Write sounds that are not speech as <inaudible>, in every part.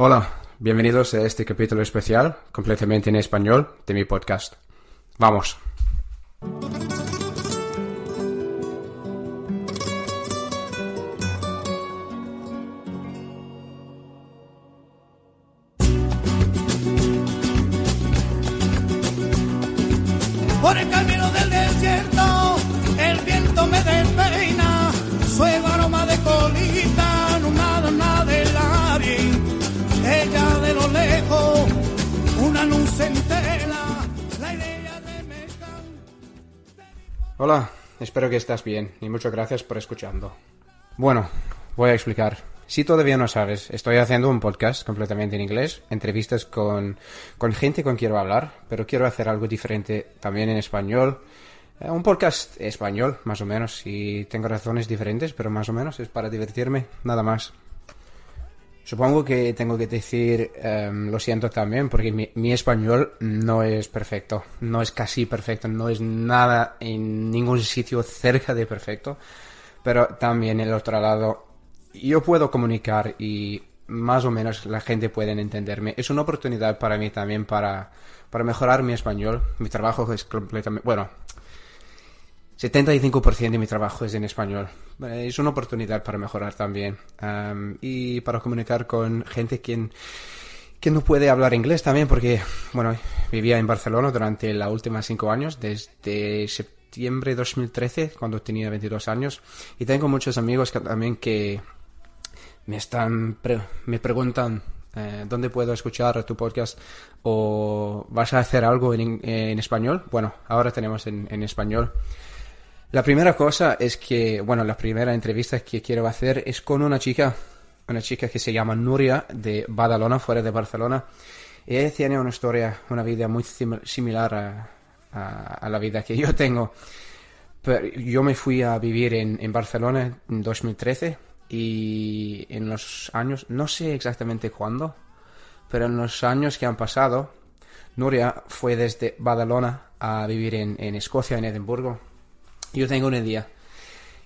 Hola, bienvenidos a este capítulo especial, completamente en español, de mi podcast. Vamos. Por el camino del desierto, el viento me Hola, espero que estás bien y muchas gracias por escuchando. Bueno, voy a explicar. Si todavía no sabes, estoy haciendo un podcast completamente en inglés, entrevistas con, con gente con quien quiero hablar, pero quiero hacer algo diferente también en español. Eh, un podcast español, más o menos, y tengo razones diferentes, pero más o menos es para divertirme, nada más. Supongo que tengo que decir, em, lo siento también, porque mi, mi español no es perfecto, no es casi perfecto, no es nada en ningún sitio cerca de perfecto, pero también el otro lado, yo puedo comunicar y más o menos la gente puede entenderme. Es una oportunidad para mí también para, para mejorar mi español. Mi trabajo es completamente, bueno, 75% de mi trabajo es en español. Es una oportunidad para mejorar también am, y para comunicar con gente quien, que no puede hablar inglés también porque, bueno, vivía en Barcelona durante los últimos cinco años, desde septiembre de 2013, cuando tenía 22 años, y tengo muchos amigos que, también que me están, pre- me preguntan eh, dónde puedo escuchar tu podcast o vas a hacer algo en, en español. Bueno, ahora tenemos en, en español. La primera cosa es que, bueno, la primera entrevista que quiero hacer es con una chica, una chica que se llama Nuria de Badalona, fuera de Barcelona. Ella tiene una historia, una vida muy sim- similar a, a- a la vida que yo tengo. Pero yo me fui a vivir en, en Barcelona en 2013 y en los años, no sé exactamente cuándo, pero en los años que han pasado, Nuria fue desde Badalona a vivir en, en Escocia, en Edimburgo. Yo tengo una idea.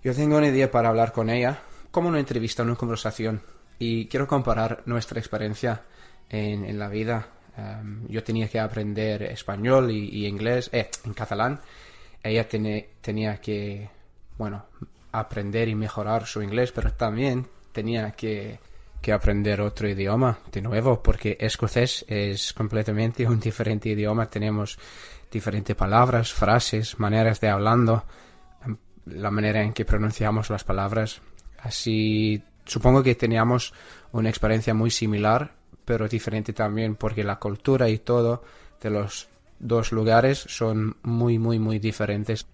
Yo tengo una idea para hablar con ella, como una entrevista, una conversación. Y quiero comparar nuestra experiencia en, la vida. Em, yo tenía que aprender español y, inglés, eh, en catalán. Ella tenía que, bueno, aprender y mejorar su inglés, pero también tenía que, que aprender otro idioma de nuevo, porque escocés es completamente <laughs> un diferente idioma. Tenemos diferentes palabras, frases, maneras de hablando la manera en que pronunciamos las palabras. Así, supongo que teníamos una experiencia muy similar, pero diferente también, porque la cultura y todo de los dos lugares son muy, muy, muy diferentes.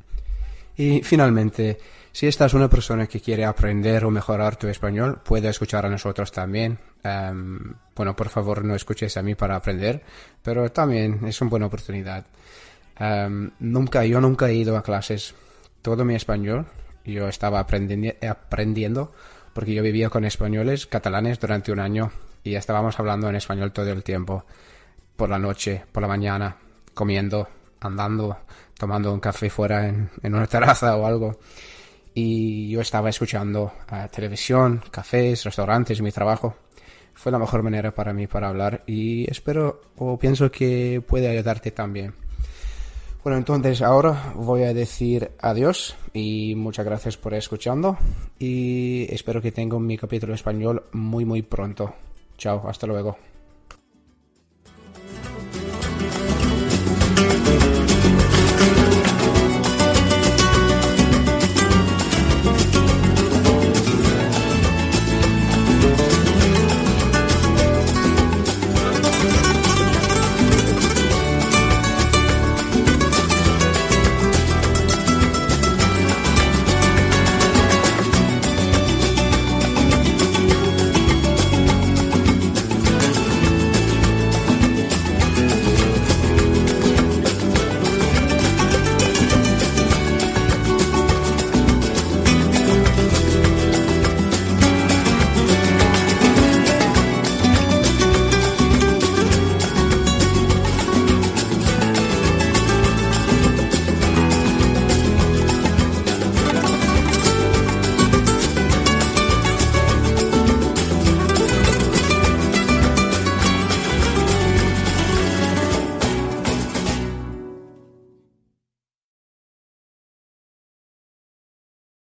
Y finalmente, si estás una persona que quiere aprender o mejorar tu español, puede escuchar a nosotros también. Em, bueno, por favor, no escuches a mí para aprender, pero también es una buena oportunidad. Em, nunca, yo nunca he ido a clases. Todo mi español, yo estaba aprendi- aprendiendo porque yo vivía con españoles catalanes durante un año y estábamos hablando en español todo el tiempo. Por la noche, por la mañana, comiendo, andando, tomando un café fuera en, en una <laughs> terraza o algo. Y yo estaba escuchando eh, televisión, cafés, restaurantes, mi trabajo. Fue la mejor manera para mí para hablar y espero o pienso que puede ayudarte también. Bueno, entonces ahora voy a decir adiós y muchas gracias por escuchando y espero que tengan mi capítulo español muy muy pronto. Chao, hasta luego.